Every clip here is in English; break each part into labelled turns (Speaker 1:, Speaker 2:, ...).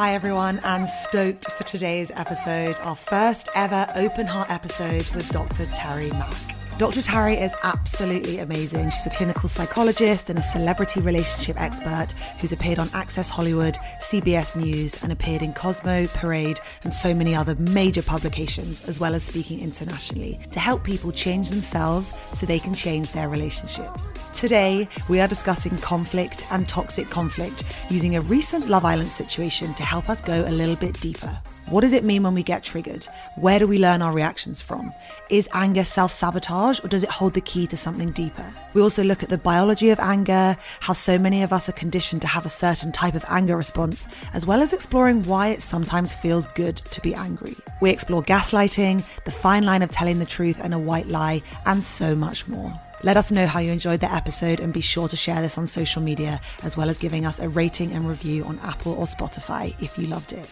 Speaker 1: Hi, everyone, and stoked for today's episode, our first ever open heart episode with Dr. Tari Mack. Dr. Tari is absolutely amazing. She's a clinical psychologist and a celebrity relationship expert who's appeared on Access Hollywood, CBS News, and appeared in Cosmo, Parade, and so many other major publications, as well as speaking internationally to help people change themselves so they can change their relationships. Today, we are discussing conflict and toxic conflict using a recent Love Island situation to help us go a little bit deeper. What does it mean when we get triggered? Where do we learn our reactions from? Is anger self sabotage or does it hold the key to something deeper? We also look at the biology of anger, how so many of us are conditioned to have a certain type of anger response, as well as exploring why it sometimes feels good to be angry. We explore gaslighting, the fine line of telling the truth and a white lie, and so much more. Let us know how you enjoyed the episode and be sure to share this on social media, as well as giving us a rating and review on Apple or Spotify if you loved it.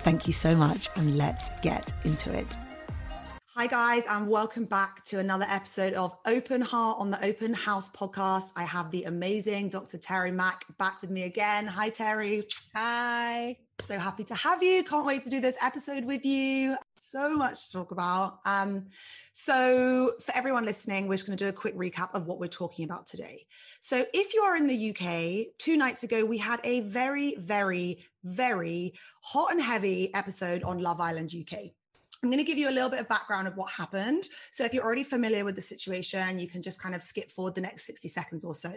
Speaker 1: Thank you so much, and let's get into it. Hi, guys, and welcome back to another episode of Open Heart on the Open House podcast. I have the amazing Dr. Tari Mack back with me again. Hi, Terry.
Speaker 2: Hi.
Speaker 1: So happy to have you. Can't wait to do this episode with you. So much to talk about. Um, so, for everyone listening, we're just going to do a quick recap of what we're talking about today. So, if you are in the UK, two nights ago, we had a very, very, very hot and heavy episode on Love Island UK. I'm going to give you a little bit of background of what happened. So, if you're already familiar with the situation, you can just kind of skip forward the next 60 seconds or so.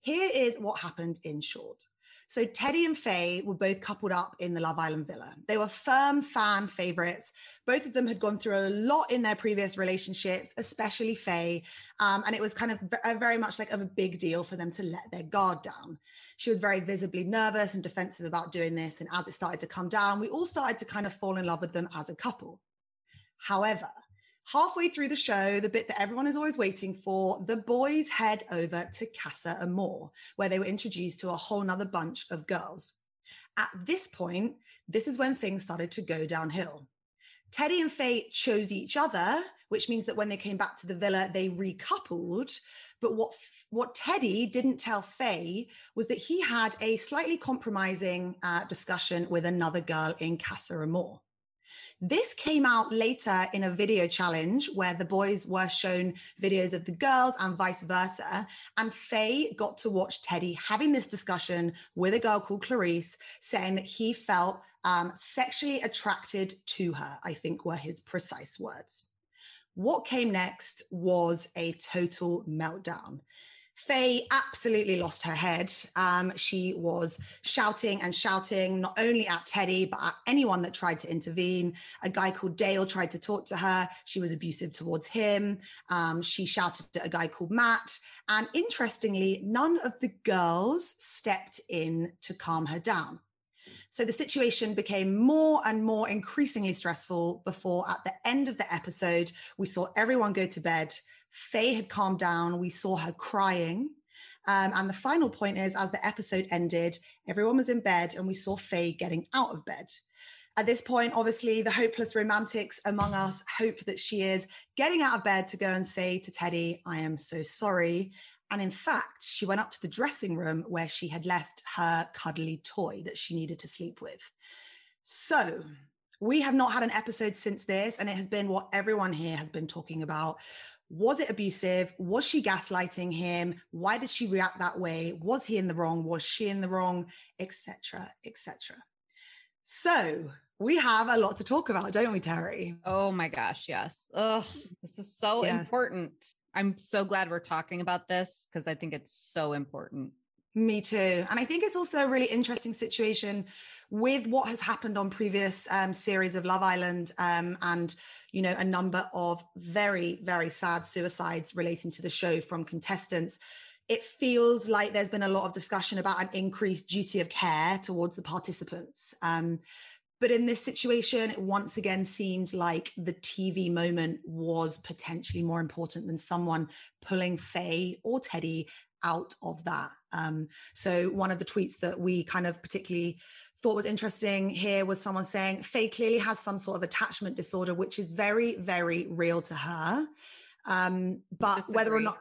Speaker 1: Here is what happened in short. So Teddy and Faye were both coupled up in the Love Island villa. They were firm fan favorites. Both of them had gone through a lot in their previous relationships, especially Faye. Um, and it was kind of very much like a big deal for them to let their guard down. She was very visibly nervous and defensive about doing this. And as it started to come down, we all started to kind of fall in love with them as a couple. However, halfway through the show, the bit that everyone is always waiting for, the boys head over to Casa Amor, where they were introduced to a whole nother bunch of girls. At this point, this is when things started to go downhill. Teddy and Faye chose each other, which means that when they came back to the villa, they recoupled. But what what Teddy didn't tell Faye was that he had a slightly compromising uh, discussion with another girl in Casa Amor. This came out later in a video challenge where the boys were shown videos of the girls and vice versa. And Faye got to watch Teddy having this discussion with a girl called Clarisse, saying that he felt um, sexually attracted to her, I think were his precise words. What came next was a total meltdown. Faye absolutely lost her head. Um, she was shouting and shouting, not only at Teddy, but at anyone that tried to intervene. A guy called Dale tried to talk to her. She was abusive towards him. Um, she shouted at a guy called Matt. And interestingly, none of the girls stepped in to calm her down. So the situation became more and more increasingly stressful before, at the end of the episode, we saw everyone go to bed Faye had calmed down. We saw her crying. Um, and the final point is, as the episode ended, everyone was in bed and we saw Faye getting out of bed. At this point, obviously, the hopeless romantics among us hope that she is getting out of bed to go and say to Teddy, I am so sorry. And in fact, she went up to the dressing room where she had left her cuddly toy that she needed to sleep with. So, we have not had an episode since this, and it has been what everyone here has been talking about was it abusive? Was she gaslighting him? Why did she react that way? Was he in the wrong? Was she in the wrong? Etc etc so we have a lot to talk about don't we tari?
Speaker 2: Oh my gosh yes. Oh this is so yeah. important. I'm so glad we're talking about this because i think it's so important
Speaker 1: me too. And I think it's also a really interesting situation with what has happened on previous um, series of Love Island um, and you know, a number of very, very sad suicides relating to the show from contestants. It feels like there's been a lot of discussion about an increased duty of care towards the participants. Um, but in this situation, it once again seemed like the TV moment was potentially more important than someone pulling Faye or Teddy out of that. Um, so one of the tweets that we kind of particularly thought was interesting here was someone saying Faye clearly has some sort of attachment disorder, which is very, very real to her. Um, but Disagree. whether or not,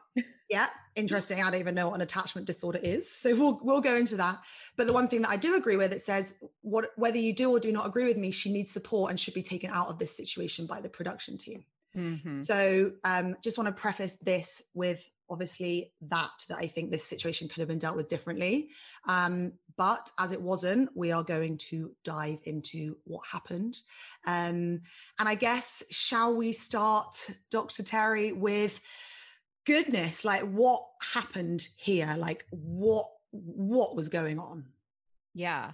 Speaker 1: Yeah, interesting. I don't even know what an attachment disorder is, so we'll we'll go into that. But the one thing that I do agree with it says what whether you do or do not agree with me, she needs support and should be taken out of this situation by the production team. Mm-hmm. So, um, just want to preface this with obviously that that I think this situation could have been dealt with differently. Um, but as it wasn't, we are going to dive into what happened. Um, and I guess, shall we start, Dr. Tari, with goodness, like what happened here? Like what what was going on?
Speaker 2: Yeah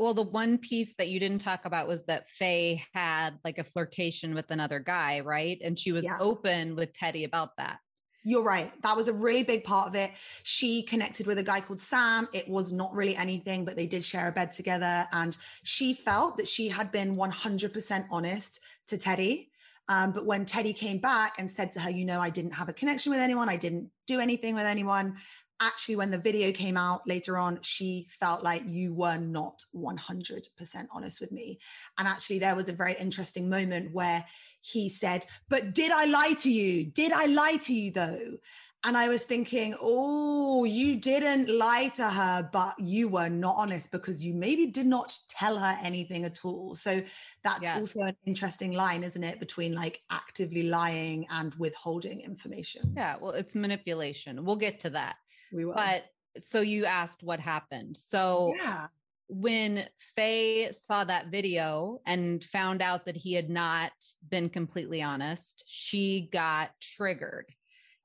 Speaker 2: well, the one piece that you didn't talk about was that Faye had like a flirtation with another guy, right? And she was yeah. open with Teddy about that.
Speaker 1: You're right. That was a really big part of it. She connected with a guy called Sam. It was not really anything, but they did share a bed together. And she felt that she had been 100% honest to Teddy. Um, but when Teddy came back and said to her, you know, I didn't have a connection with anyone, I didn't do anything with anyone, actually when the video came out later on she felt like you were not 100% honest with me. And actually there was a very interesting moment where he said but did i lie to you? Did i lie to you though? And i was thinking oh you didn't lie to her but you were not honest because you maybe did not tell her anything at all. So that's yeah. also an interesting line isn't it between like actively lying and withholding information?
Speaker 2: Yeah well it's manipulation. We'll get to that
Speaker 1: we will.
Speaker 2: But so you asked what happened. So
Speaker 1: yeah.
Speaker 2: when Faye saw that video and found out that he had not been completely honest, she got triggered.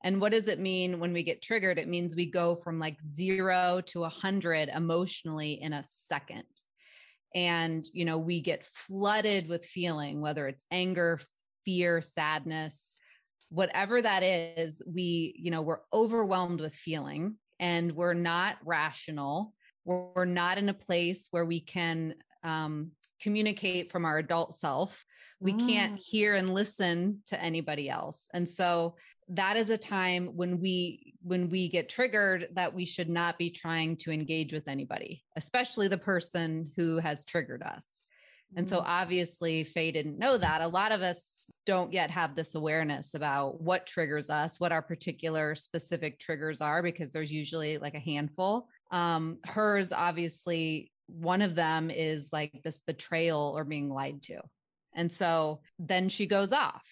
Speaker 2: And what does it mean when we get triggered? It means we go from like zero to a hundred emotionally in a second. And, you know, we get flooded with feeling, whether it's anger, fear, sadness, whatever that is, we, you know, we're overwhelmed with feeling and we're not rational. We're, we're not in a place where we can um, communicate from our adult self. We mm. can't hear and listen to anybody else. And so that is a time when we when we get triggered that we should not be trying to engage with anybody especially the person who has triggered us and so mm. obviously faye didn't know that a lot of us don't yet have this awareness about what triggers us, what our particular specific triggers are, because there's usually like a handful. Um, hers, obviously, one of them is like this betrayal or being lied to. And so then she goes off,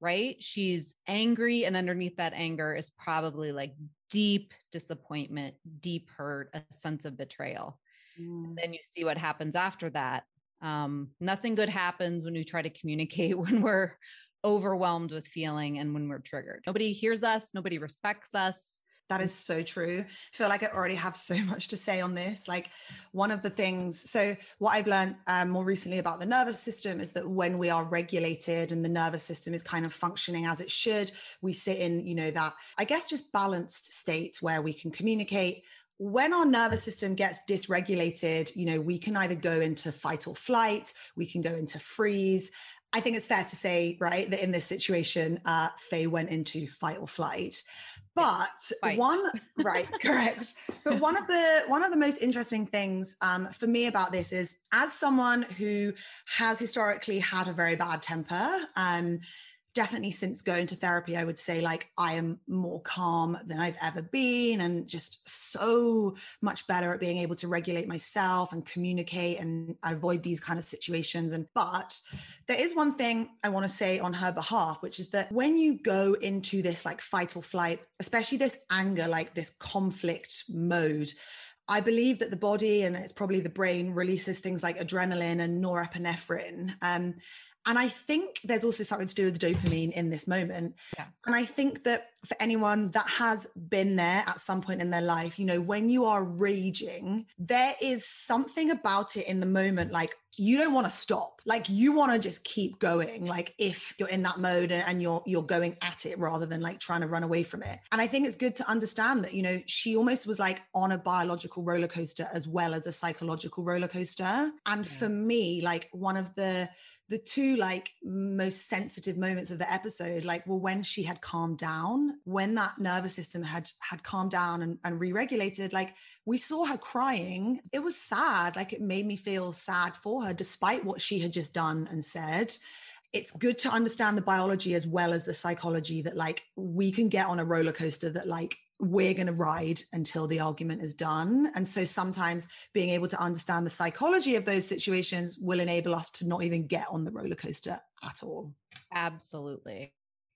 Speaker 2: right? She's angry. And underneath that anger is probably like deep disappointment, deep hurt, a sense of betrayal. Mm. then you see what happens after that um, nothing good happens when we try to communicate when we're overwhelmed with feeling and when we're triggered. Nobody hears us, nobody respects us.
Speaker 1: That is so true. I feel like I already have so much to say on this. Like one of the things, so what I've learned um, more recently about the nervous system is that when we are regulated and the nervous system is kind of functioning as it should, we sit in, you know, that I guess just balanced state where we can communicate, when our nervous system gets dysregulated, you know, we can either go into fight or flight, we can go into freeze. I think it's fair to say, right, that in this situation, uh, Faye went into fight or flight. But fight. one, right, correct. But one of the one of the most interesting things um, for me about this is, as someone who has historically had a very bad temper, um, definitely since going to therapy, I would say like I am more calm than I've ever been and just so much better at being able to regulate myself and communicate and avoid these kind of situations. And but there is one thing I want to say on her behalf, which is that when you go into this like fight or flight, especially this anger, like this conflict mode, I believe that the body and it's probably the brain releases things like adrenaline and norepinephrine. Um, and I think there's also something to do with the dopamine in this moment. Yeah. And I think that for anyone that has been there at some point in their life, you know, when you are raging, there is something about it in the moment, like you don't want to stop. Like you want to just keep going. Like if you're in that mode and you're you're going at it rather than like trying to run away from it. And I think it's good to understand that, you know, she almost was like on a biological roller coaster as well as a psychological roller coaster. And yeah. for me, like one of the the two like most sensitive moments of the episode like well when she had calmed down when that nervous system had had calmed down and, and re-regulated like we saw her crying. It was sad like it made me feel sad for her despite what she had just done and said. It's good to understand the biology as well as the psychology that like we can get on a roller coaster that like we're going to ride until the argument is done. And so sometimes being able to understand the psychology of those situations will enable us to not even get on the roller coaster at all.
Speaker 2: Absolutely.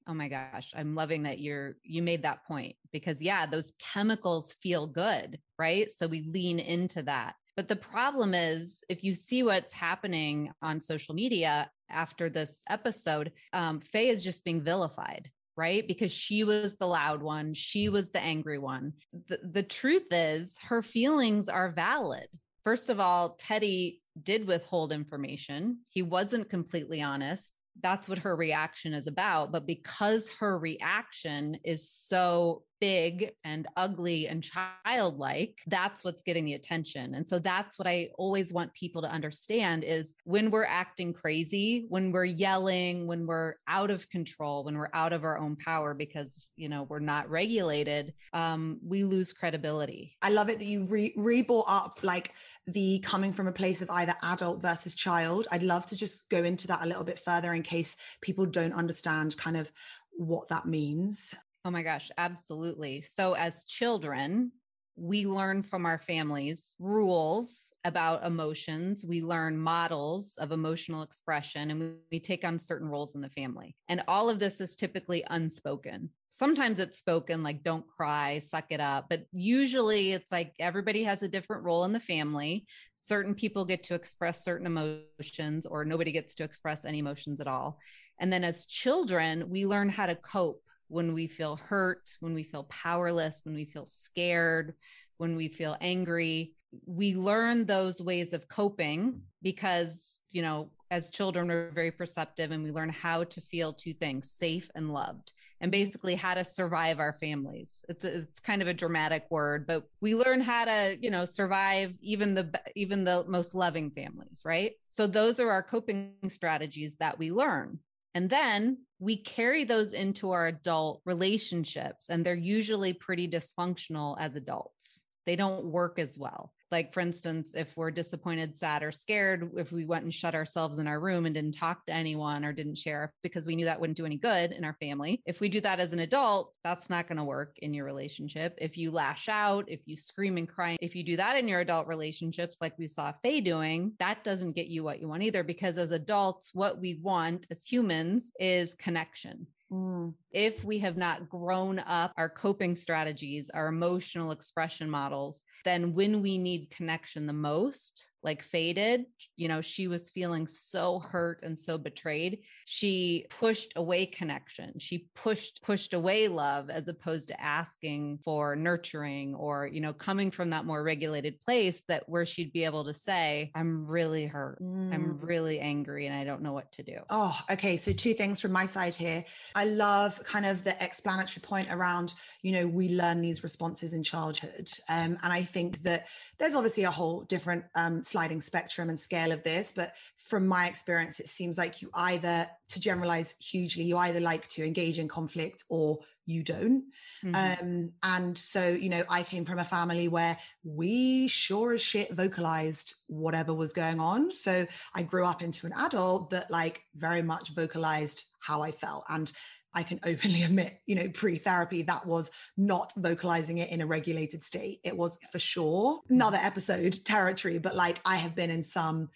Speaker 2: Oh my gosh, I'm loving that you're you made that point because yeah, those chemicals feel good, right? So we lean into that. But the problem is if you see what's happening on social media after this episode, um, Faye is just being vilified right? Because she was the loud one, she was the angry one. The, the truth is, her feelings are valid. First of all, Teddy did withhold information. He wasn't completely honest that's what her reaction is about. But because her reaction is so big and ugly and childlike, that's what's getting the attention. And so that's what I always want people to understand is when we're acting crazy, when we're yelling, when we're out of control, when we're out of our own power because, you know, we're not regulated, um, we lose credibility.
Speaker 1: I love it that you re, brought up like the coming from a place of either adult versus child. I'd love to just go into that a little bit further in case people don't understand kind of what that means.
Speaker 2: Oh my gosh, absolutely. So, as children, we learn from our families rules about emotions. We learn models of emotional expression and we, take on certain roles in the family. And all of this is typically unspoken. Sometimes it's spoken like, don't cry, suck it up. But usually it's like everybody has a different role in the family. Certain people get to express certain emotions, or nobody gets to express any emotions at all. And then as children, we learn how to cope when we feel hurt, when we feel powerless, when we feel scared, when we feel angry. We learn those ways of coping because, you know, as children, we're very perceptive and we learn how to feel two things safe and loved and basically how to survive our families. It's a, it's kind of a dramatic word, but we learn how to, you know, survive even the even the most loving families, right? So those are our coping strategies that we learn. And then we carry those into our adult relationships, and they're usually pretty dysfunctional as adults. They don't work as well. Like, for instance, if we're disappointed, sad, or scared, if we went and shut ourselves in our room and didn't talk to anyone or didn't share because we knew that wouldn't do any good in our family, if we do that as an adult, that's not going to work in your relationship. If you lash out, if you scream and cry, if you do that in your adult relationships, like we saw Faye doing, that doesn't get you what you want either. Because as adults, what we want as humans is connection. Mm. If we have not grown up our coping strategies, our emotional expression models, then when we need connection the most, like faded, you know, she was feeling so hurt and so betrayed. She pushed away connection. She pushed pushed away love as opposed to asking for nurturing or, you know, coming from that more regulated place that where she'd be able to say, I'm really hurt. Mm. I'm really angry and I don't know what to do.
Speaker 1: Oh, okay. So two things from my side here. I love kind of the explanatory point around, you know, we learn these responses in childhood. Um, and I think that there's obviously a whole different um, sliding spectrum and scale of this, but from my experience, it seems like you either, to generalize hugely, you either like to engage in conflict or you don't. Mm-hmm. Um, and so, you know, I came from a family where we sure as shit vocalized whatever was going on. So I grew up into an adult that like very much vocalized how I felt. And I can openly admit, you know, pre therapy, that was not vocalizing it in a regulated state. It was for sure mm. another episode territory, but like I have been in some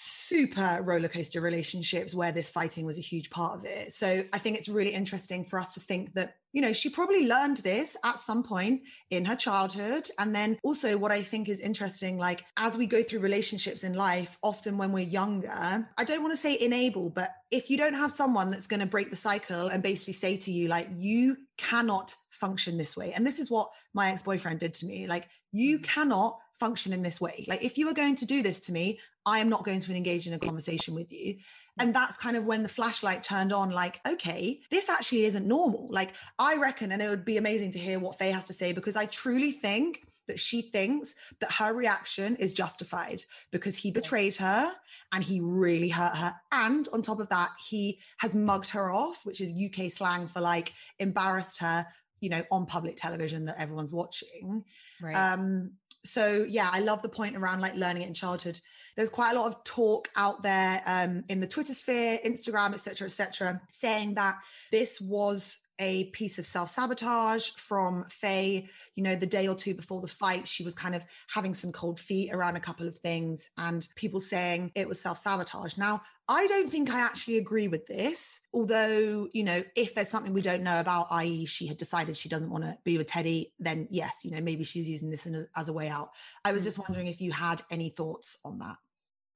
Speaker 1: super roller coaster relationships where this fighting was a huge part of it. So I think it's really interesting for us to think that, you know, she probably learned this at some point in her childhood. And then also, what I think is interesting, like as we go through relationships in life, often when we're younger, I don't want to say enable, but if you don't have someone that's going to break the cycle and basically say to you, like, you cannot function this way. And this is what my ex boyfriend did to me. Like, you mm. cannot function in this way. Like, if you are going to do this to me, I am not going to engage in a conversation with you. And that's kind of when the flashlight turned on, like, okay, this actually isn't normal. Like, I reckon, and it would be amazing to hear what Faye has to say, because I truly think that she thinks that her reaction is justified because he betrayed her and he really hurt her. And on top of that, he has mugged her off, which is UK slang for like embarrassed her, you know, on public television that everyone's watching. Right. Um, so yeah, I love the point around like learning it in childhood. There's quite a lot of talk out there um, in the Twitter sphere, Instagram, etc., etc., saying that this was a piece of self sabotage from Faye. You know, the day or two before the fight, she was kind of having some cold feet around a couple of things, and people saying it was self sabotage. Now, I don't think I actually agree with this. Although, you know, if there's something we don't know about, i.e., she had decided she doesn't want to be with Teddy, then yes, you know, maybe she's using this as a way out. I was mm. just wondering if you had any thoughts on that.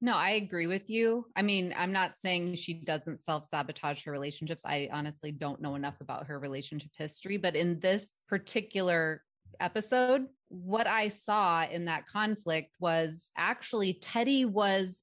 Speaker 2: No, I agree with you. I mean, I'm not saying she doesn't self sabotage her relationships. I honestly don't know enough about her relationship history, but in this particular episode, what I saw in that conflict was actually Teddy was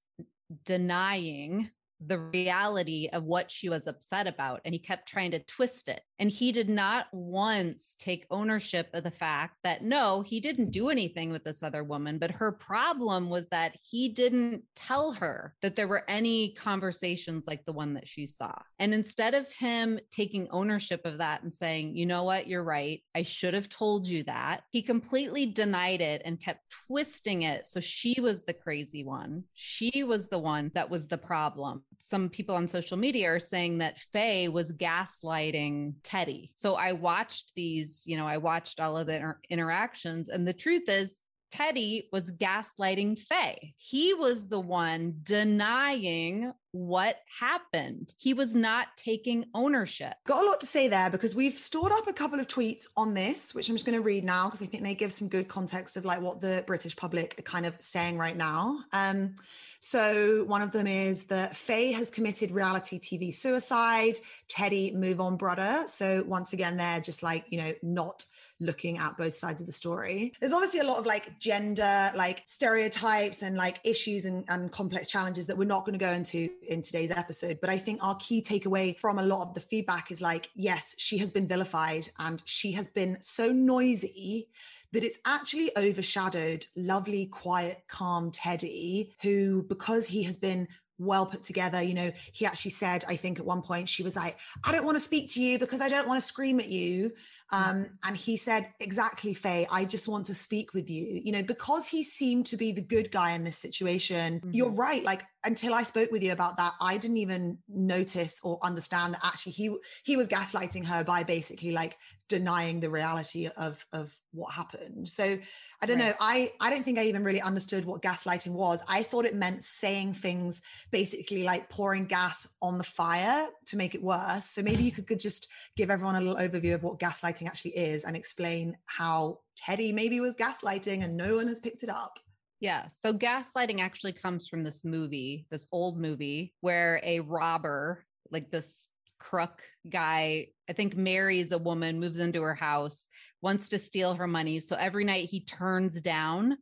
Speaker 2: denying the reality of what she was upset about. And he kept trying to twist it. And he did not once take ownership of the fact that no, he didn't do anything with this other woman. But her problem was that he didn't tell her that there were any conversations like the one that she saw. And instead of him taking ownership of that and saying, you know what, you're right, I should have told you that, he completely denied it and kept twisting it. So she was the crazy one. She was the one that was the problem some people on social media are saying that Faye was gaslighting Teddy. So I watched these, you know, I watched all of the inter- interactions, and the truth is, Teddy was gaslighting Faye. He was the one denying what happened. He was not taking ownership.
Speaker 1: Got a lot to say there because we've stored up a couple of tweets on this, which I'm just going to read now because I think they give some good context of like what the British public are kind of saying right now. Um, so one of them is that Faye has committed reality TV suicide. Teddy, move on, brother. So once again, they're just like, you know, not looking at both sides of the story. There's obviously a lot of like gender, like stereotypes and like issues and, and complex challenges that we're not going to go into in today's episode. But I think our key takeaway from a lot of the feedback is like, yes, she has been vilified and she has been so noisy that it's actually overshadowed lovely, quiet, calm Teddy, who, because he has been well put together. You know, he actually said, I think at one point, she was like, I don't want to speak to you because I don't want to scream at you. Mm-hmm. Um, and he said, Exactly, Faye, I just want to speak with you. You know, because he seemed to be the good guy in this situation, mm-hmm. you're right. Like, until I spoke with you about that, I didn't even notice or understand that actually he he was gaslighting her by basically like denying the reality of of what happened so i don't right. know i i don't think i even really understood what gaslighting was i thought it meant saying things basically like pouring gas on the fire to make it worse so maybe you could, could just give everyone a little overview of what gaslighting actually is and explain how teddy maybe was gaslighting and no one has picked it up
Speaker 2: yeah. So gaslighting actually comes from this movie, this old movie where a robber, like this crook guy, I think marries a woman, moves into her house, wants to steal her money. So every night he turns down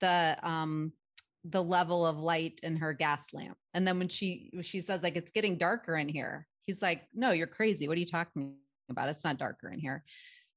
Speaker 2: the um the level of light in her gas lamp. And then when she she says like it's getting darker in here, he's like, "No, you're crazy. What are you talking about? It's not darker in here."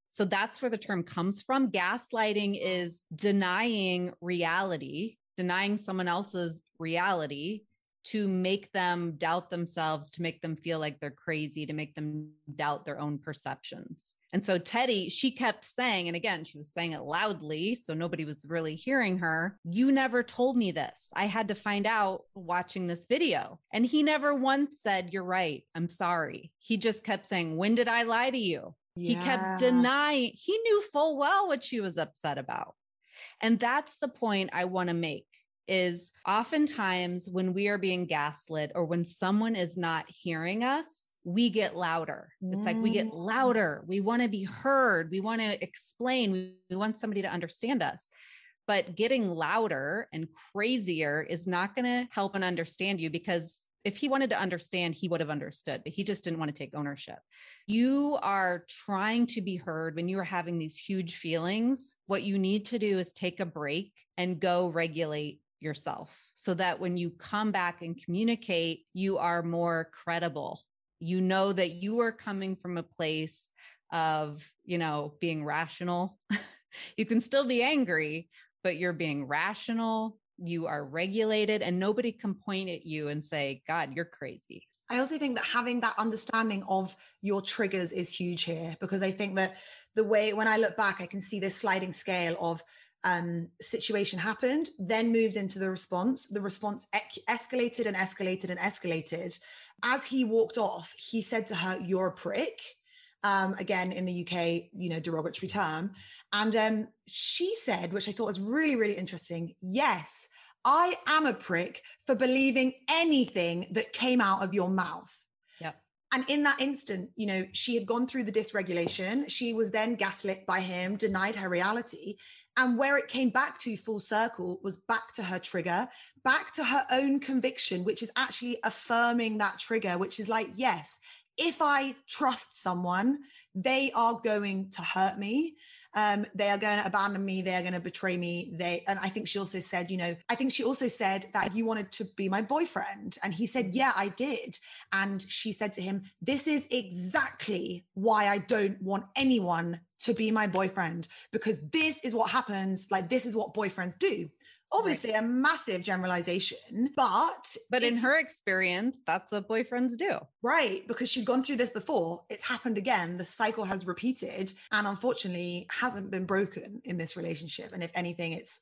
Speaker 2: So that's where the term comes from. Gaslighting is denying reality, denying someone else's reality to make them doubt themselves, to make them feel like they're crazy, to make them doubt their own perceptions. And so Teddy, she kept saying, and again, she was saying it loudly, so nobody was really hearing her. You never told me this. I had to find out watching this video. And he never once said, You're right. I'm sorry. He just kept saying, When did I lie to you? Yeah. He kept denying, he knew full well what she was upset about. And that's the point I want to make is oftentimes when we are being gaslit or when someone is not hearing us, we get louder. It's like we get mm. louder. We want to be heard. We want to explain. We, we want somebody to understand us. But getting louder and crazier is not going to help and understand you because if he wanted to understand, he would have understood, but he just didn't want to take ownership. You are trying to be heard when you are having these huge feelings. What you need to do is take a break and go regulate yourself so that when you come back and communicate, you are more credible. You know that you are coming from a place of, you know, being rational. you can still be angry, but you're being rational, you are regulated, and nobody can point at you and say, God, you're crazy.
Speaker 1: I also think that having that understanding of your triggers is huge here because I think that the way when I look back, I can see this sliding scale of um, situation happened, then moved into the response. The response e- escalated and escalated and escalated. As he walked off, he said to her, You're a prick. Um, again, in the UK, you know, derogatory term. And um, she said, which I thought was really, really interesting, Yes, I am a prick for believing anything that came out of your mouth. And in that instant, you know, she had gone through the dysregulation. She was then gaslit by him, denied her reality. And where it came back to full circle was back to her trigger, back to her own conviction, which is actually affirming that trigger, which is like, yes, if I trust someone, they are going to hurt me um, they are going to abandon me they are going to betray me they and i think she also said you know i think she also said that you wanted to be my boyfriend and he said yeah i did and she said to him this is exactly why i don't want anyone to be my boyfriend because this is what happens like this is what boyfriends do obviously right. a massive generalization but
Speaker 2: but in her experience that's what boyfriends do.
Speaker 1: Right because she's gone through this before. It's happened again. The cycle has repeated and unfortunately hasn't been broken in this relationship. And if anything it's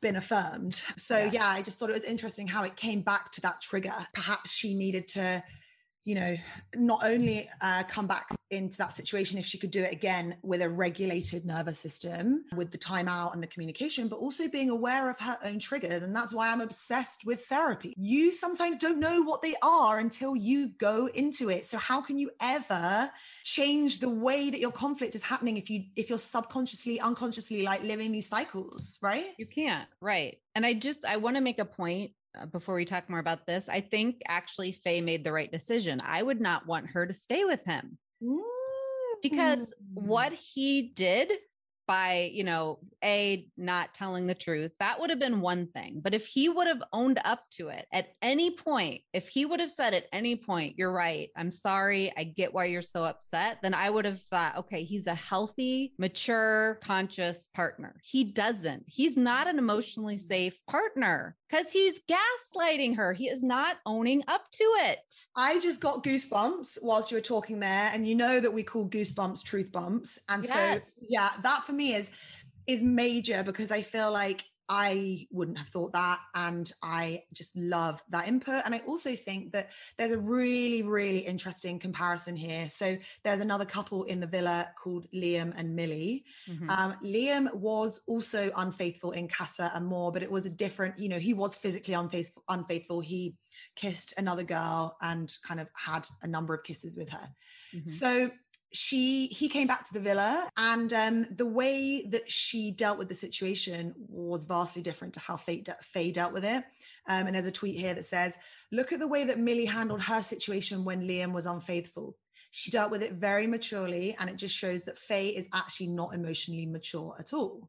Speaker 1: been affirmed. So yeah. yeah i just thought it was interesting how it came back to that trigger. Perhaps she needed to you know, not only uh, come back into that situation if she could do it again with a regulated nervous system, with the timeout and the communication, but also being aware of her own triggers. And that's why I'm obsessed with therapy. You sometimes don't know what they are until you go into it. So how can you ever change the way that your conflict is happening if you if you're subconsciously, unconsciously like living these cycles, right?
Speaker 2: You can't, right? And I just I want to make a point Uh, before we talk more about this, I think actually Faye made the right decision. I would not want her to stay with him because mm. what he did by, you know, A, not telling the truth, that would have been one thing. But if he would have owned up to it at any point, if he would have said at any point, you're right, I'm sorry, I get why you're so upset, then I would have thought, okay, he's a healthy, mature, conscious partner. He doesn't. He's not an emotionally mm. safe partner because he's gaslighting her. He is not owning up to it.
Speaker 1: I just got goosebumps whilst you were talking there. And you know that we call goosebumps truth bumps. And yes. so, yeah, that for me is is major because I feel like I wouldn't have thought that. And I just love that input. And I also think that there's a really, really interesting comparison here. So there's another couple in the villa called Liam and Millie. Mm-hmm. Um, Liam was also unfaithful in Casa Amor, but it was a different, you know, he was physically unfaithful. unfaithful. He kissed another girl and kind of had a number of kisses with her. Mm-hmm. So she he came back to the villa and um, the way that she dealt with the situation was vastly different to how Faye, Faye dealt with it. Um, and there's a tweet here that says look at the way that millie handled her situation when liam was unfaithful. She dealt with it very maturely and it just shows that faye is actually not emotionally mature at all.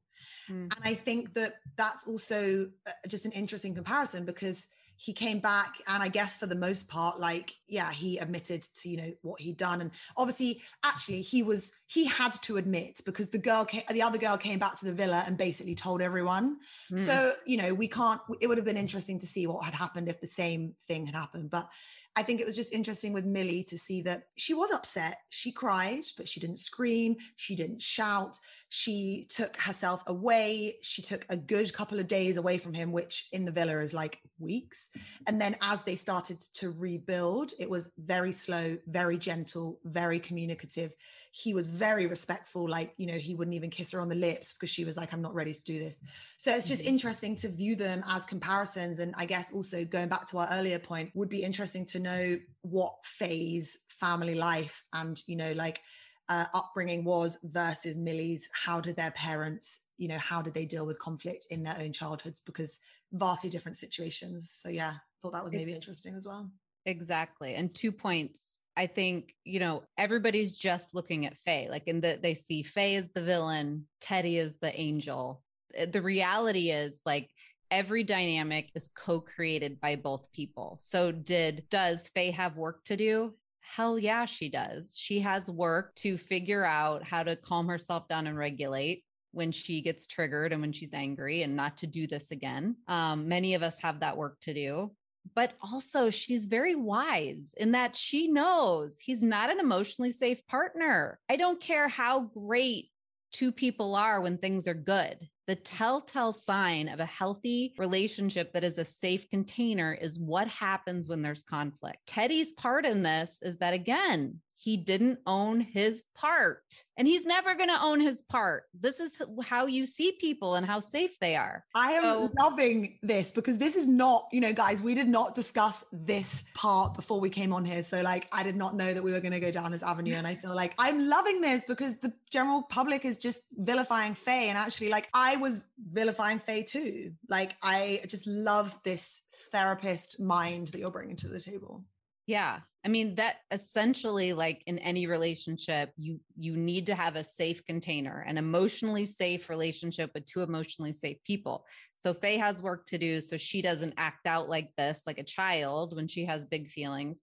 Speaker 1: Mm. and i think that that's also uh, just an interesting comparison because he came back and i guess for the most part like yeah he admitted to you know what he'd done. And obviously actually he was he had to admit because the girl came, the other girl came back to the villa and basically told everyone. Mm. so you know we can't it would have been interesting to see what had happened if the same thing had happened. But I think it was just interesting with Millie to see that she was upset. She cried, but she didn't scream. She didn't shout. She took herself away. She took a good couple of days away from him, which in the villa is like weeks. Mm-hmm. And then as they started to rebuild, it was very slow, very gentle, very communicative he was very respectful like you know he wouldn't even kiss her on the lips because she was like i'm not ready to do this. So it's just mm-hmm. interesting to view them as comparisons and i guess also going back to our earlier point would be interesting to know what Faye's family life and you know like uh, upbringing was versus millie's. How did their parents you know how did they deal with conflict in their own childhoods? Because vastly different situations. So yeah thought that was maybe interesting as well.
Speaker 2: Exactly and two points I think, you know, everybody's just looking at Faye. Like in the they see Faye as the villain, Teddy is the angel. Eh, the reality is like every dynamic is co-created by both people. So did does Faye have work to do? Hell yeah, she does. She has work to figure out how to calm herself down and regulate when she gets triggered and when she's angry and not to do this again. Um, many of us have that work to do but also she's very wise in that she knows he's not an emotionally safe partner. I don't care how great two people are when things are good. The telltale sign of a healthy relationship that is a safe container is what happens when there's conflict. Teddy's part in this is that, again, he didn't own his part and he's never going to own his part. This is how you see people and how safe they are.
Speaker 1: I am so- loving this because this is not, you know, guys, we did not discuss this part before we came on here. So, like, I did not know that we were going to go down this avenue. And I feel like I'm loving this because the general public is just vilifying Faye. And actually, like, I was vilifying Faye too. Like, I just love this therapist mind that you're bringing to the table.
Speaker 2: Yeah. I mean that essentially like in any relationship you you need to have a safe container, an emotionally safe relationship with two emotionally safe people. So Faye has work to do so she doesn't act out like this like a child when she has big feelings.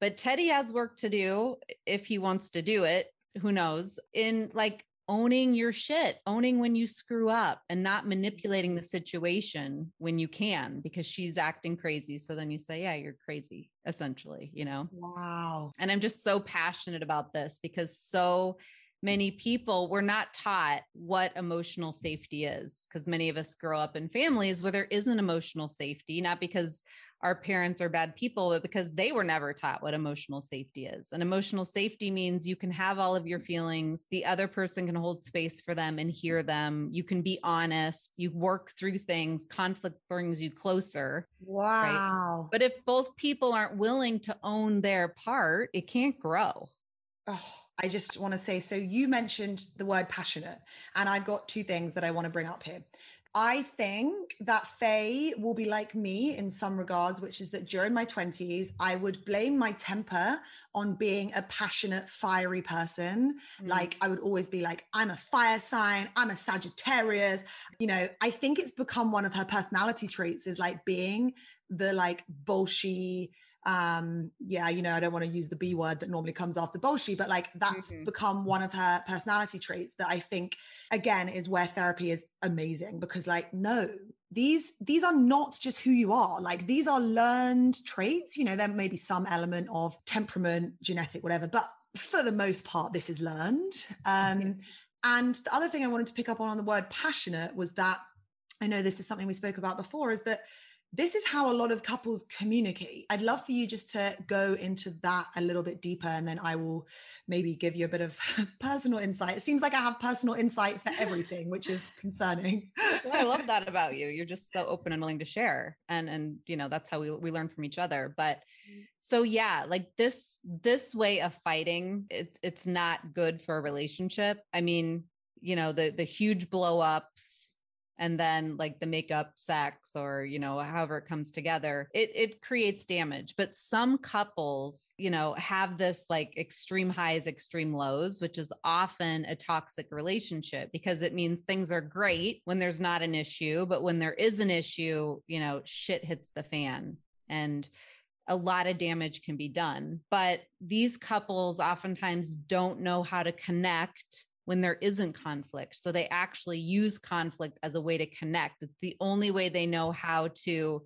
Speaker 2: But Teddy has work to do if he wants to do it, who knows, in like owning your shit, owning when you screw up and not manipulating the mm-hmm. situation when you can because she's acting crazy. So then you say, Yeah, you're crazy, essentially, you know?
Speaker 1: Wow.
Speaker 2: And I'm just so passionate about this because so many people were not taught what emotional safety is because many of us grow up in families where there isn't emotional safety, not because our parents are bad people, but because they were never taught what emotional safety is. And emotional safety means you can have all of your feelings, the other person can hold space for them and hear them. You can be honest, you work through things, conflict brings you closer.
Speaker 1: Wow.
Speaker 2: Right? But if both people aren't willing to own their part, it can't grow.
Speaker 1: Oh, I just want to say so you mentioned the word passionate, and I've got two things that I want to bring up here. I think that Faye will be like me in some regards, which is that during my 20s, I would blame my temper on being a passionate, fiery person. Mm. Like, I would always be like, I'm a fire sign, I'm a Sagittarius. You know, I think it's become one of her personality traits is like being the like bolshy, um yeah you know i don't want to use the b word that normally comes after bolshy but like that's mm-hmm. become one of her personality traits that i think again is where therapy is amazing because like no these these are not just who you are like these are learned traits you know there may be some element of temperament genetic whatever but for the most part this is learned um mm-hmm. and the other thing i wanted to pick up on on the word passionate was that i know this is something we spoke about before is that this is how a lot of couples communicate. I'd love for you just to go into that a little bit deeper, and then I will maybe give you a bit of personal insight. It seems like I have personal insight for everything, which is concerning.
Speaker 2: well, I love that about you. You're just so open and willing to share, and and you know that's how we we learn from each other. But mm. so yeah, like this this way of fighting, it, it's not good for a relationship. I mean, you know the the huge blow ups and then like the makeup sex or you know however it comes together it it creates damage. But some couples you know have this like extreme highs extreme lows which is often a toxic relationship because it means things are great when there's not an issue but when there is an issue you know shit hits the fan and a lot of damage can be done. But these couples oftentimes don't know how to connect when there isn't conflict. So they actually use conflict as a way to connect. It's the only way they know how to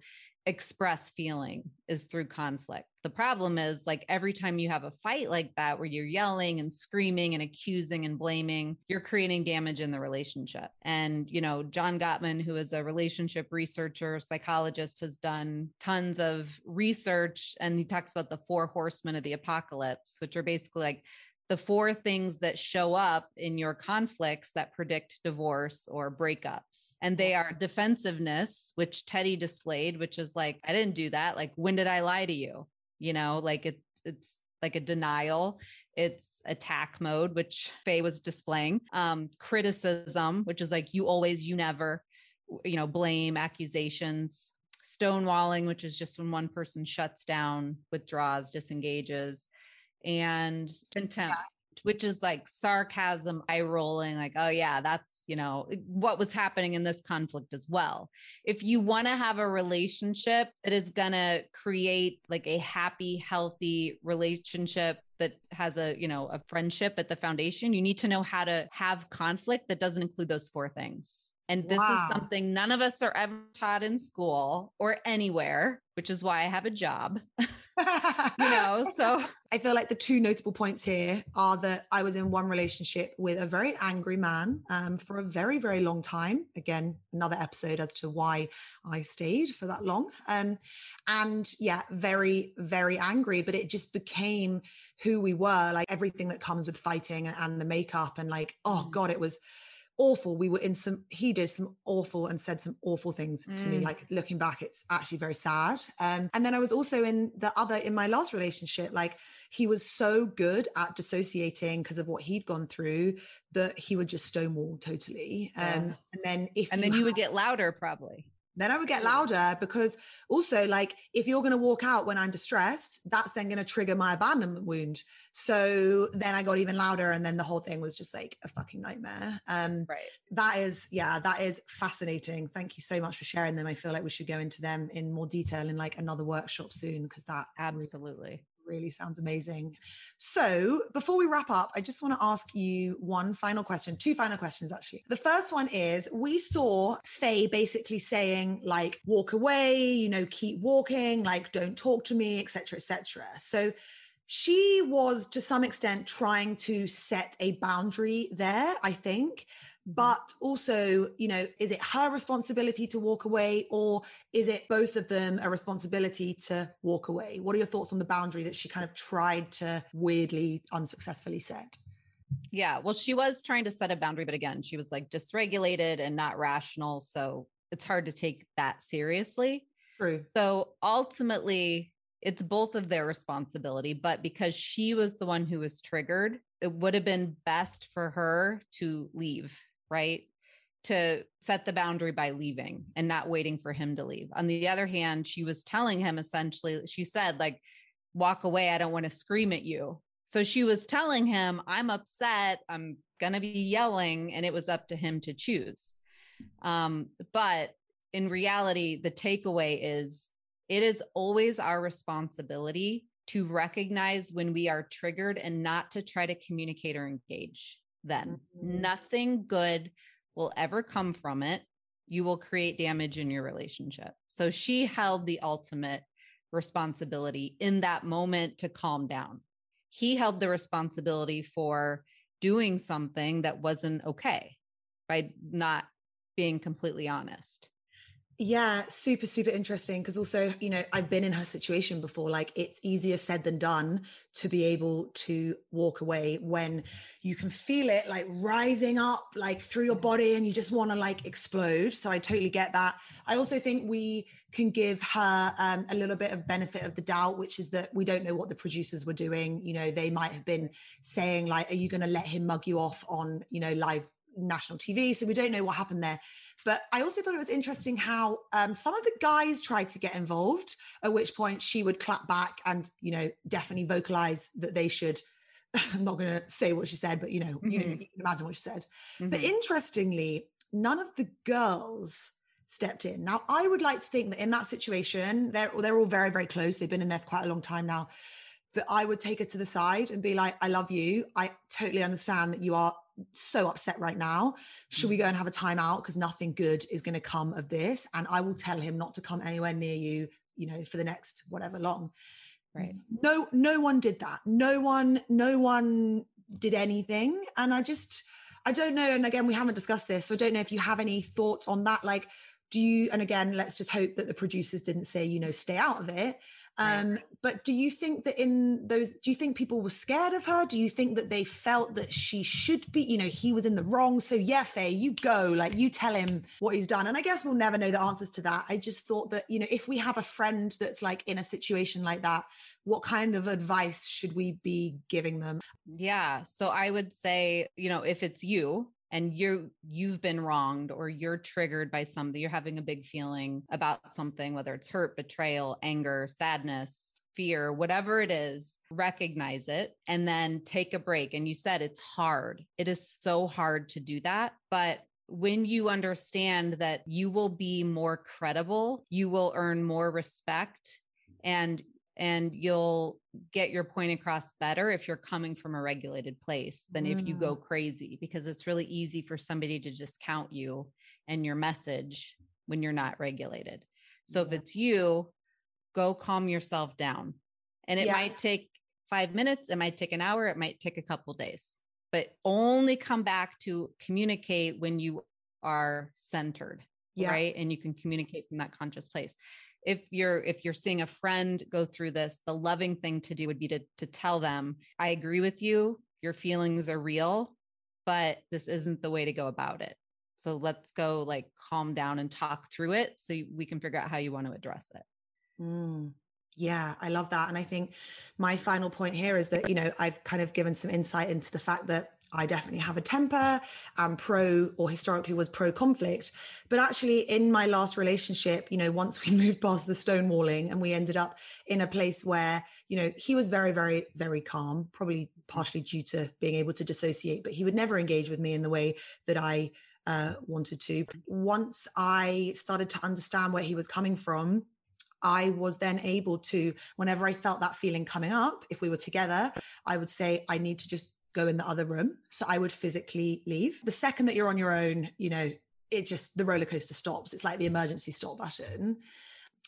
Speaker 2: express feeling is through conflict. The problem is like every time you have a fight like that where you're yelling and screaming and accusing and blaming, you're creating damage in the relationship. And you know, John Gottman who is a relationship researcher, psychologist has done tons of research and he talks about the four horsemen of the apocalypse, which are basically like the four things that show up in your conflicts that predict divorce or breakups. And they are defensiveness, which Teddy displayed, which is like, I didn't do that. Like, when did I lie to you? You know, like it's, it's, like a denial. It's attack mode, which Faye was displaying. Um, criticism, which is like you always, you never, you know, blame, accusations. Stonewalling, which is just when one person shuts down, withdraws, disengages and contempt. Yeah which is like sarcasm, eye rolling, like, oh, yeah, that's, you know, what was happening in this conflict as well. If you want to have a relationship that is going to create like a happy, healthy relationship that has a, you know, a friendship at the foundation, you need to know how to have conflict that doesn't include those four things And this wow. is something none of us are ever taught in school or anywhere, which is why I have a job. you know, so
Speaker 1: I feel like the two notable points here are that I was in one relationship with a very angry man um, for a very, very long time. Again, another episode as to why I stayed for that long. Um, and yeah, very, very angry, but it just became who we were, like everything that comes with fighting and the makeup. And like, oh mm. God, it was awful. We were in some, he did some awful and said some awful things mm. to me. Mm. Like looking back, it's actually very sad. Um, and then I was also in the other, in my last relationship, like he was so good at dissociating because of what he'd gone through that he would just stonewall totally. Um, yeah. And then if,
Speaker 2: and then you, you would get louder probably
Speaker 1: then I would get louder because also, like, if you're going to walk out when I'm distressed, that's then going to trigger my abandonment wound. So then I got even louder, and then the whole thing was just like a fucking nightmare. Um, right. That is, yeah, that is fascinating. Thank you so much for sharing them. I feel like we should go into them in more detail in like another workshop soon because that
Speaker 2: absolutely
Speaker 1: really sounds amazing. So, before we wrap up, I just want to ask you one final question, two final questions actually. The first one is we saw Faye basically saying, like, walk away, you know, keep walking, like, don't talk to me, etc., etc. So, she was to some extent trying to set a boundary there, I think. Mm-hmm. but also you know is it her responsibility to walk away or is it both of them a responsibility to walk away? What are your thoughts on the boundary that she kind of tried to weirdly unsuccessfully set?
Speaker 2: Yeah well she was trying to set a boundary but again she was like dysregulated and not rational so it's hard to take that seriously.
Speaker 1: True.
Speaker 2: So ultimately it's both of their responsibility but because she was the one who was triggered it would have been best for her to leave right? To set the boundary by leaving and not waiting for him to leave. On the other hand, she was telling him essentially, she said, like, walk away. I don't want to scream at you. So she was telling him, I'm upset. I'm going to be yelling. And it was up to him to choose. Um, but in reality, the takeaway is it is always our responsibility to recognize when we are triggered and not to try to communicate or engage then. Mm-hmm. Nothing good will ever come from it. You will create damage in your relationship. So she held the ultimate responsibility in that moment to calm down. He held the responsibility for doing something that wasn't okay by not being completely honest.
Speaker 1: Yeah, super, super interesting. Because also, you know, I've been in her situation before. Like, it's easier said than done to be able to walk away when you can feel it like rising up, like through your body, and you just want to like explode. So, I totally get that. I also think we can give her um, a little bit of benefit of the doubt, which is that we don't know what the producers were doing. You know, they might have been saying, like, are you going to let him mug you off on, you know, live national TV? So, we don't know what happened there. But I also thought it was interesting how um, some of the guys tried to get involved, at which point she would clap back and, you know, definitely vocalize that they should. I'm not going to say what she said, but you know, mm-hmm. you know, mm-hmm. you can imagine what she said. Mm-hmm. But interestingly, none of the girls stepped in. Now, I would like to think that in that situation, they're they're all very very close. They've been in there for quite a long time now. That I would take her to the side and be like, "I love you. I totally understand that you are so upset right now. Should we go mm. and have a timeout? Because nothing good is going to come of this. And I will tell him not to come anywhere near you, you know, for the next whatever long. Right. No, no one did that. No one, no one did anything. And I just, I don't know. And again, we haven't discussed this. So I don't know if you have any thoughts on that. Like, do you, and again, let's just hope that the producers didn't say, you know, stay out of it. Um, but do you think that in those, do you think people were scared of her? Do you think that they felt that she should be, you know, he was in the wrong? So, yeah, Faye, you go, like you tell him what he's done. And I guess we'll never know the answers to that. I just thought that, you know, if we have a friend that's like in a situation like that, what kind of advice should we be giving them?
Speaker 2: Yeah. So I would say, you know, if it's you, and you're you've been wronged or you're triggered by something you're having a big feeling about something whether it's hurt betrayal anger sadness fear whatever it is recognize it and then take a break. And you said it's hard. It is so hard to do that. But when you understand that you will be more credible you will earn more respect and and you'll get your point across better if you're coming from a regulated place than mm. if you go mm. crazy because it's really easy for somebody to discount you and your message when you're not regulated. So yeah. if it's you, go calm yourself down. And it yeah. might take 5 minutes, it might take an hour, it might take a couple days. But only come back to communicate when you are centered. Yeah. Right. And you can communicate from that conscious place if you're if you're seeing a friend go through this the loving thing to do would be to to tell them i agree with you your feelings are real but this isn't the way to go about it so let's go like calm down and talk through it so we can figure out how you want to address it
Speaker 1: mm. Yeah, I love that. And I think my final point here is that, you know, I've kind of given some insight into the fact that I definitely have a temper. I'm pro, or historically was pro conflict. But actually, in my last relationship, you know, once we moved past the stonewalling and we ended up in a place where, you know, he was very, very, very calm, probably partially due to being able to dissociate, but he would never engage with me in the way that I uh, wanted to. Once I started to understand where he was coming from, I was then able to, whenever I felt that feeling coming up, if we were together, I would say, I need to just go in the other room. So I would physically leave. The second that you're on your own, you know, it just, the roller coaster stops. It's like the emergency stop button.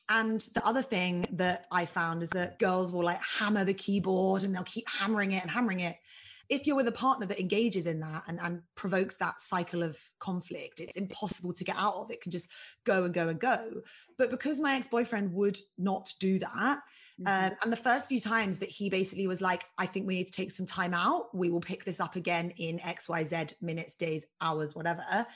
Speaker 1: And the other thing that I found is that girls will like hammer the keyboard and they'll keep hammering it and hammering it. If you're with a partner that engages in that and, and provokes that cycle of conflict, it's impossible to get out of. It can just go and go and go. But because my ex boyfriend would not do that. Um, and the first few times that he basically was like, I think we need to take some time out. We will pick this up again in XYZ minutes, days, hours, whatever.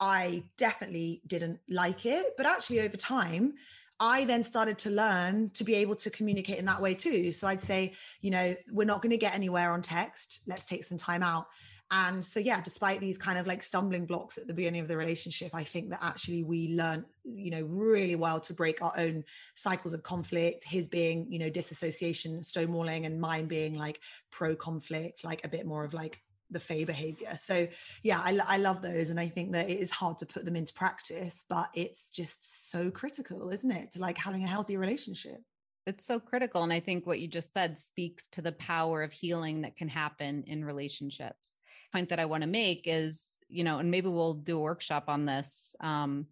Speaker 1: I definitely didn't like it. But actually, over time, I then started to learn to be able to communicate in that way too. So I'd say, you know, we're not going to get anywhere on text. Let's take some time out. And so, yeah, despite these kind of like stumbling blocks at the beginning of the relationship, I think that actually we learned, you know, really well to break our own cycles of conflict. His being, you know, disassociation, stonewalling, and mine being like pro conflict, like a bit more of like the Faye behavior. So, yeah, I, I love those. And I think that it is hard to put them into practice, but it's just so critical, isn't it, to like having a healthy relationship?
Speaker 2: It's so critical. And I think what you just said speaks to the power of healing that can happen in relationships point that I want to make is, you know, and maybe we'll do a workshop on this. Um,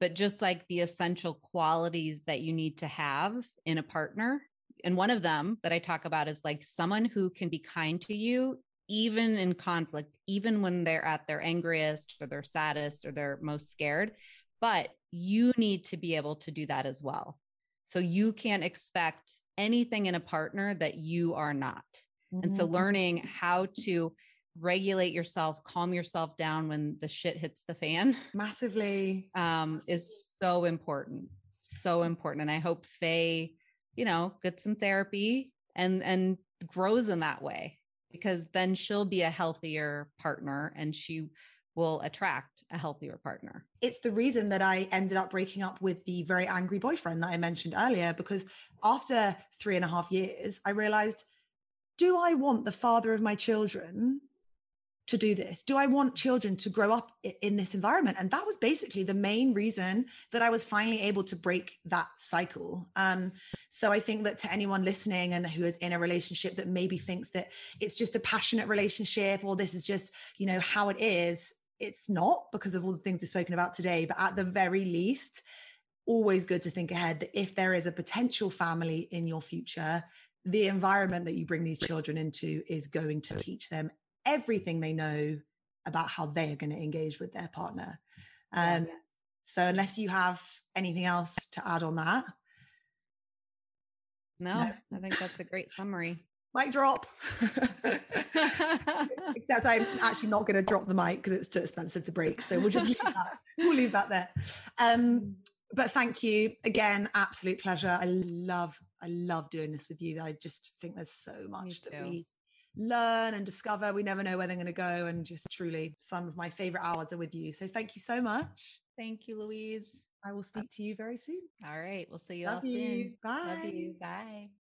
Speaker 2: but just like the essential qualities that you need to have in a partner. And one of them that I talk about is like someone who can be kind to you, even in conflict, even when they're at their angriest or their saddest or they're most scared. But you need to be able to do that as well. So you can't expect anything in a partner that you are not. Mm-hmm. And so mm-hmm. learning how to regulate yourself, calm yourself down when the shit hits the fan.
Speaker 1: Massively.
Speaker 2: Um, is so important. So important. And I hope Faye, you know, gets some therapy and and grows in that way because then she'll be a healthier partner and she will attract a healthier partner.
Speaker 1: It's the reason that I ended up breaking up with the very angry boyfriend that I mentioned earlier, because after three and a half years, I realized do I want the father of my children to do this? Do I want children to grow up in this environment? And that was basically the main reason that I was finally able to break that cycle. Um, so I think that to anyone listening and who is in a relationship that maybe thinks that it's just a passionate relationship or this is just, you know, how it is, it's not because of all the things we've spoken about today. But at the very least, always good to think ahead that if there is a potential family in your future, the environment that you bring these children into is going to teach them everything they know about how they are going to engage with their partner. Um, yeah. So, unless you have anything else to add on that,
Speaker 2: no, no. I think that's a great summary.
Speaker 1: mic drop. Except I'm actually not going to drop the mic because it's too expensive to break. So we'll just leave that. We'll leave that there. Um, but thank you again. Absolute pleasure. I love, I love doing this with you. I just think there's so much that we learn and discover. We never know where they're going to go. And just truly, some of my favorite hours are with you. So thank you so much.
Speaker 2: Thank you, Louise.
Speaker 1: I will speak to you very soon.
Speaker 2: All right. We'll see you
Speaker 1: Love
Speaker 2: all
Speaker 1: you.
Speaker 2: soon.
Speaker 1: Bye.
Speaker 2: Love you. Bye.